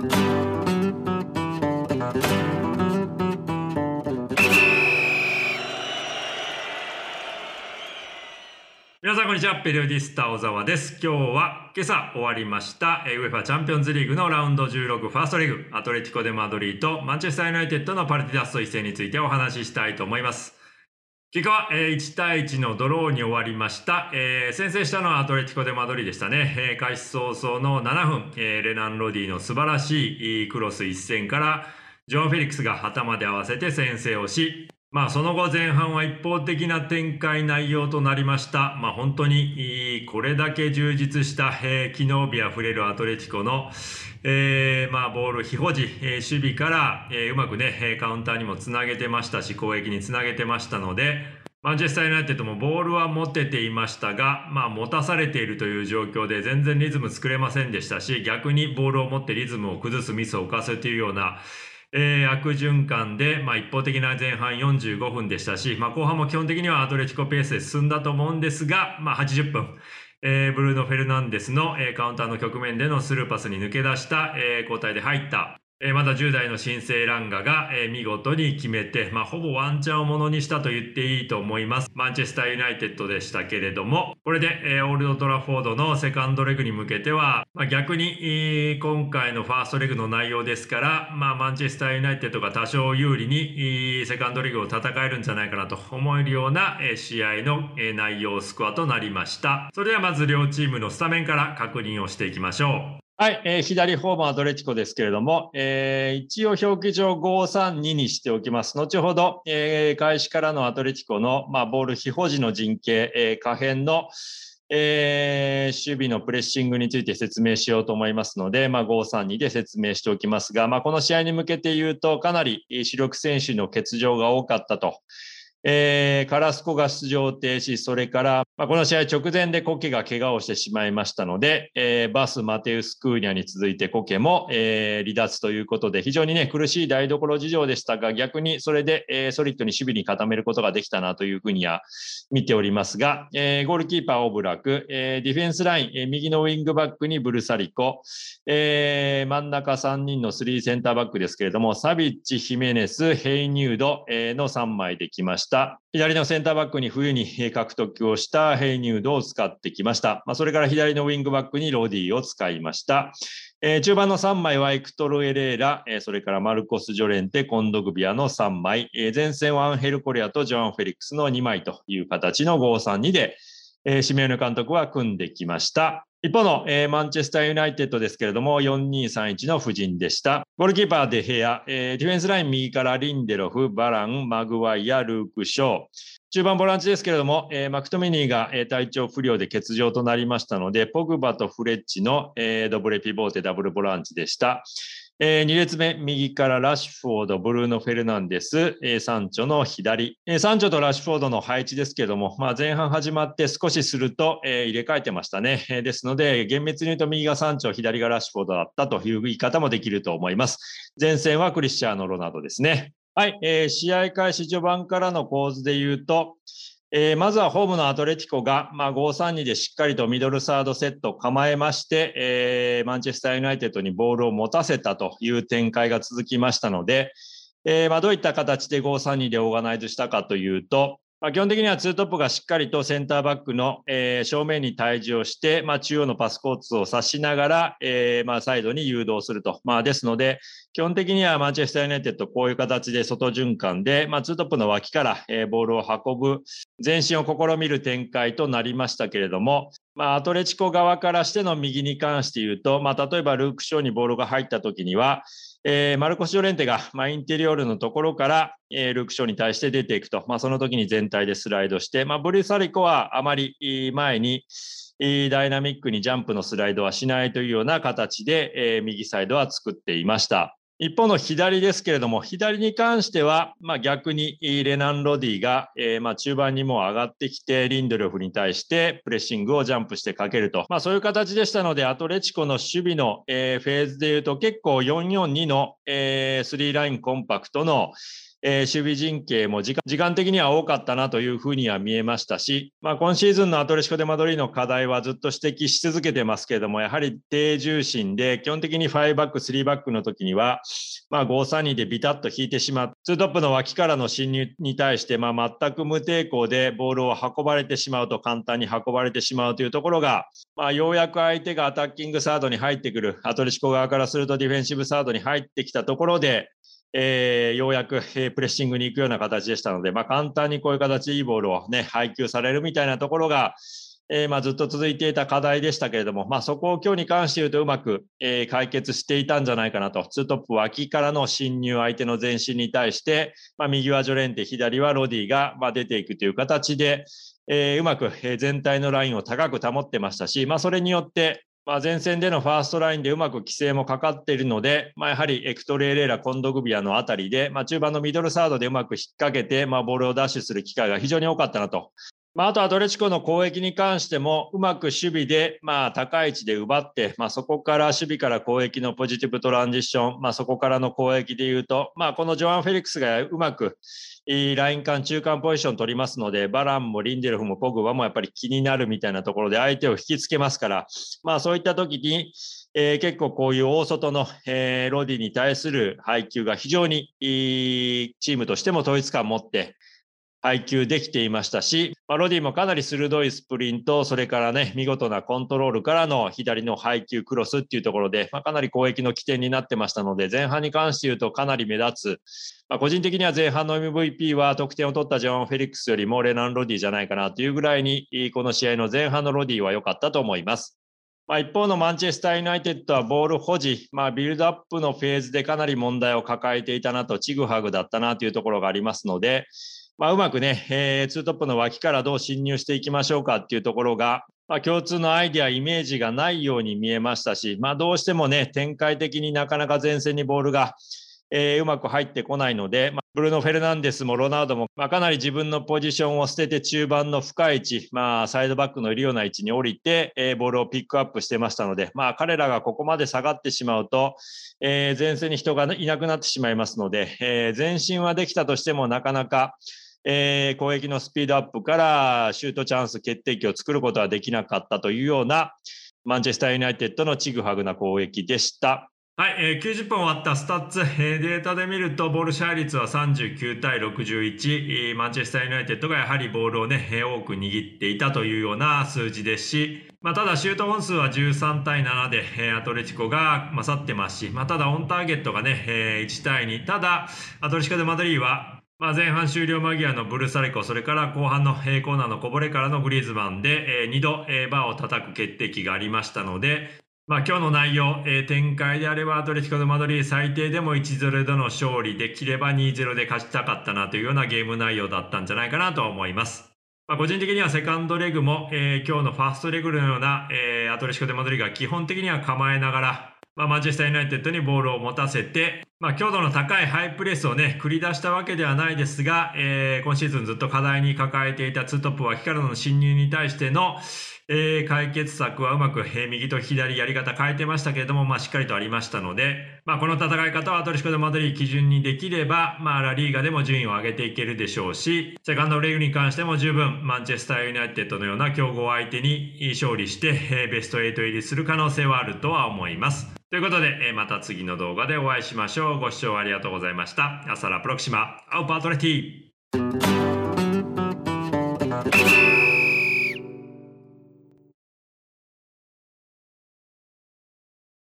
皆さんこんにちは。ペリオディスタ小沢です。今日は今朝終わりましたえー UEFA チャンピオンズリーグのラウンド16ファーストリーグアトレティコ・デ・マドリーとマンチェスター・ユナイテッドのパルティダスト一戦についてお話ししたいと思います。結果は、えー1対1のドローに終わりました、えー先制したのはアトレティコ・デ・マドリーでしたね、えー開始早々の7分、えーレナン・ロディの素晴らしいいいクロス一戦からジョン・フェリックスが頭で合わせて先制をしまあその後前半は一方的な展開内容となりました。まあ本当にこれだけ充実した、えー機能美あふれるアトレティコの、えーまあボール非保持、えー守備から、えうまくねカウンターにもつなげてましたし攻撃につなげてましたのでマンチェスター・ユナイテッドもボールは持てていましたが、まあ、持たされているという状況で全然リズム作れませんでしたし逆にボールを持ってリズムを崩すミスを犯すというようなえー悪循環で、まあ、一方的な前半45分でしたし、まあ、後半も基本的にはアトレチコペースで進んだと思うんですが、まあ、80分、えーブルーノ・フェルナンデスの、えーカウンターの局面でのスルーパスに抜け出した、えー交代で入った、えまだ10代の新生ランガが、え見事に決めて、まあ、ほぼワンチャンをものにしたと言っていいと思います。マンチェスター・ユナイテッドでしたけれども、これで、えオールド・トラフォードのセカンドレグに向けては、まあ、逆に、今回のファーストレグの内容ですから、まあ、マンチェスター・ユナイテッドが多少有利に、セカンドレグを戦えるんじゃないかなと思えるような、え試合の、え内容スコアとなりました。それではまず両チームのスタメンから確認をしていきましょう。はい、えー左フォームアトレティコですけれども、えー一応表記上532にしておきます。後ほど、えー開始からのアトレティコの、まあ、ボール非保持の陣形、えー可変の、えー守備のプレッシングについて説明しようと思いますので、まあ、532で説明しておきますが、まあ、この試合に向けて言うと、かなり主力選手の欠場が多かったと。えーカラスコが出場停止、それから、まあ、この試合直前でコケが怪我をしてしまいましたので、えーバス、マテウス・クーニャに続いてコケも、えー離脱ということで、非常にね、苦しい台所事情でしたが、逆にそれで、えーソリッドに守備に固めることができたなというふうには見ておりますが、えーゴールキーパー、オブラク、えーディフェンスライン、えー右のウィングバックにブルサリコ、えー真ん中3人の3センターバックですけれども、サビッチ、ヒメネス、ヘイニュード、の3枚できました。左のセンターバックに冬に獲得をしたヘイニュードを使ってきました。まあ、それから左のウィングバックにロディを使いました。えー中盤の3枚はエクトロ・エレーラ、えーそれからマルコス・ジョレンテ、コンドグビアの3枚、えー前線はアンヘル・コリアとジョアン・フェリックスの2枚という形の5-3-2で、えーシメオネ監督は組んできました。一方の、えーマンチェスターユナイテッドですけれども、4-2-3-1の布陣でした。ゴールキーパーでヘア、えーディフェンスライン右からリンデロフ、バラン、マグワイア、ルーク・ショー。中盤ボランチですけれども、えーマクトミニーが、えー体調不良で欠場となりましたので、ポグバとフレッチの、えードブレピボーテダブルボランチでした。え2列目、右からラッシュフォード、ブルーノ・フェルナンデス、えーサンチョの左、えーサンチョとラッシュフォードの配置ですけれども、まあ、前半始まって少しすると、えー入れ替えてましたね。えーですので、厳密に言うと右がサンチョ、左がラッシュフォードだったという言い方もできると思います。前線はクリスチャーノ・ロナドですね。はい、えー試合開始序盤からの構図で言うと、えーまずはホームのアトレティコが、まあ、5-3-2でしっかりとミドルサードセットを構えまして、えーマンチェスターユナイテッドにボールを持たせたという展開が続きましたので、えーまあ、どういった形で5-3-2でオーガナイズしたかというと、まあ、基本的にはツートップがしっかりとセンターバックの、えー正面に対峙をして、まあ、中央のパスコーツを指しながら、えーまあ、サイドに誘導すると。まあ、ですので、基本的にはマンチェスターユナイテッドこういう形で外循環で、まあ、ツートップの脇から、えーボールを運ぶ前進を試みる展開となりましたけれども、まあ、アトレチコ側からしての右に関して言うと、まあ、例えばルーク・ショーにボールが入った時には、えーマルコス・ジョレンテが、まあ、インテリオールのところから、えールーク・ショーに対して出ていくと、まあ、その時に全体でスライドして、まあ、ブリューサリコはあまり前に、いいダイナミックにジャンプのスライドはしないというような形で、えー右サイドは作っていました。一方の左ですけれども、左に関しては、まあ、逆にレナン・ロディが、えーまあ、中盤にも上がってきて、リンドルフに対してプレッシングをジャンプしてかけると。まあ、そういう形でしたので、アトレチコの守備の、えーフェーズでいうと、結構4-4-2の、えー、3ラインコンパクトの、えー、守備陣形も時間的には多かったなというふうには見えましたし、まあ、今シーズンのアトレシコ・デ・マドリーの課題はずっと指摘し続けてますけれども、やはり低重心で、基本的に5バック、3バックの時には、まあ、5-3-2でビタッと引いてしまう、2トップの脇からの侵入に対して、まあ、全く無抵抗でボールを運ばれてしまうと、簡単に運ばれてしまうというところが、まあ、ようやく相手がアタッキングサードに入ってくる、アトレシコ側からするとディフェンシブサードに入ってきたところで、えー、ようやく、えー、プレッシングに行くような形でしたので、まあ、簡単にこういう形でいいボールを、ね、配球されるみたいなところが、えー、まあ、ずっと続いていた課題でしたけれども、まあ、そこを今日に関して言うとうまく、え解決していたんじゃないかなと、ツートップ脇からの侵入、相手の前進に対して、まあ、右はジョレンテ、左はロディが、ま出ていくという形で、えうまく、え全体のラインを高く保ってましたし、まあ、それによって、まあ、前線でのファーストラインでうまく規制もかかっているので、まあ、やはりエクトル・エレーラ、コンドグビアのあたりで、まあ、中盤のミドルサードでうまく引っ掛けて、まあ、ボールをダッシュする機会が非常に多かったなと。まあ、あとアトレチコの攻撃に関しても、うまく守備で、まあ、高い位置で奪って、まあ、そこから守備から攻撃のポジティブトランジション、まあ、そこからの攻撃でいうと、まあ、このジョアン・フェリックスがうまく、ライン間、中間ポジション取りますので、バランもリンデルフもポグバもやっぱり気になるみたいなところで相手を引きつけますから、まあそういった時に、えー、結構こういう大外の、えー、ロディに対する配球が非常にいいチームとしても統一感を持って、配球できていましたし、まあ、ロディもかなり鋭いスプリント、それからね、見事なコントロールからの左の配球クロスっていうところで、まあ、かなり攻撃の起点になってましたので、前半に関して言うとかなり目立つ。まあ、個人的には前半の MVP は得点を取ったジョン・フェリックスよりもレナン・ロディじゃないかなというぐらいに、この試合の前半のロディは良かったと思います。まあ、一方のマンチェスター・ユナイテッドはボール保持、まあ、ビルドアップのフェーズでかなり問題を抱えていたなと、ちぐはぐだったなというところがありますので、まあ、うまくね、えー、ツートップの脇からどう侵入していきましょうかっていうところが、まあ、共通のアイデア、イメージがないように見えましたし、まあ、どうしてもね、展開的になかなか前線にボールが、えー、うまく入ってこないので、まあ、ブルーノ・フェルナンデスもロナウドも、まあ、かなり自分のポジションを捨てて中盤の深い位置、まあ、サイドバックのいるような位置に降りて、えー、ボールをピックアップしてましたので、まあ、彼らがここまで下がってしまうと、えー、前線に人がいなくなってしまいますので、えー、前進はできたとしてもなかなか、えー、攻撃のスピードアップからシュートチャンス決定機を作ることはできなかったというようなマンチェスターユナイテッドのちぐはぐな攻撃でした。はい、えー、90分終わったスタッツ、データで見るとボール支配率は39対61、マンチェスターユナイテッドがやはりボールをね、多く握っていたというような数字ですし、まあ、ただシュート本数は13対7で、アトレチコが勝ってますし、まあ、ただオンターゲットがね、えー、1対2、ただアトレチコ・デ・マドリーはまあ、前半終了間際のブルサリコ、それから後半のコーナーのこぼれからのグリーズマンで、えー、2度、バーを叩く決定機がありましたので、まあ、今日の内容、えー、展開であればアトレティコ・ド・マドリー最低でも1-0での勝利できれば2-0で勝ちたかったなというようなゲーム内容だったんじゃないかなと思います。まあ、個人的にはセカンドレグも、えー、今日のファーストレグのような、えー、アトレティコ・ド・マドリーが基本的には構えながら、まあ、マンチェスター・ユナイテッドにボールを持たせて、まあ、強度の高いハイプレスをね、繰り出したわけではないですが、えー、今シーズンずっと課題に抱えていたツートップ脇からの侵入に対しての、えー、解決策はうまく、えー、右と左やり方変えてましたけれども、まあ、しっかりとありましたので、まあ、この戦い方はアトレシコ・でマドリー基準にできれば、まあ、ラリーガでも順位を上げていけるでしょうし、セカンドレグに関しても十分、マンチェスター・ユナイテッドのような強豪相手に勝利して、えー、ベスト8入りする可能性はあるとは思います。ということで、えー、また次の動画でお会いしましょう。ご視聴ありがとうございました。アサラプロクシマ、アウパートレティ